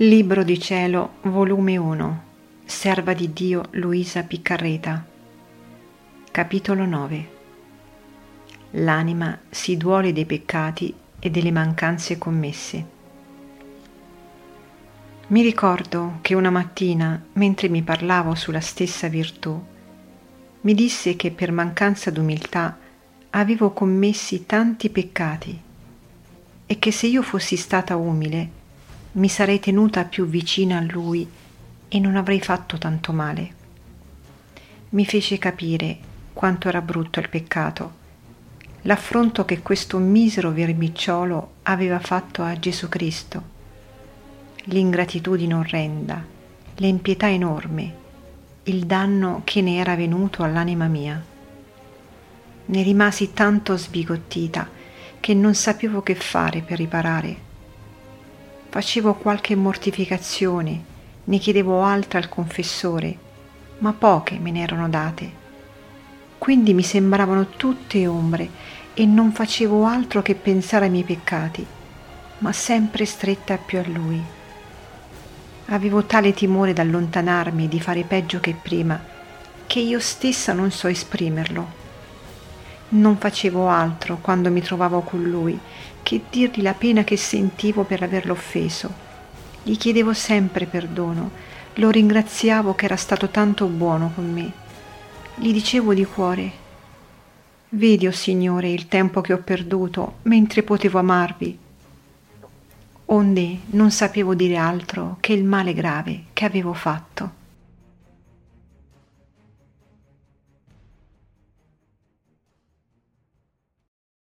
Libro di cielo, volume 1, Serva di Dio Luisa Piccarreta. Capitolo 9. L'anima si duole dei peccati e delle mancanze commesse. Mi ricordo che una mattina, mentre mi parlavo sulla stessa virtù, mi disse che per mancanza d'umiltà avevo commessi tanti peccati e che se io fossi stata umile mi sarei tenuta più vicina a lui e non avrei fatto tanto male. Mi fece capire quanto era brutto il peccato, l'affronto che questo misero vermicciolo aveva fatto a Gesù Cristo, l'ingratitudine orrenda, l'impietà enorme, il danno che ne era venuto all'anima mia. Ne rimasi tanto sbigottita che non sapevo che fare per riparare facevo qualche mortificazione, ne chiedevo altra al confessore, ma poche me ne erano date. Quindi mi sembravano tutte ombre e non facevo altro che pensare ai miei peccati, ma sempre stretta più a lui. Avevo tale timore d'allontanarmi e di fare peggio che prima, che io stessa non so esprimerlo. Non facevo altro quando mi trovavo con lui che dirgli la pena che sentivo per averlo offeso. Gli chiedevo sempre perdono, lo ringraziavo che era stato tanto buono con me. Gli dicevo di cuore, vedi, o oh Signore, il tempo che ho perduto mentre potevo amarvi. Onde non sapevo dire altro che il male grave che avevo fatto.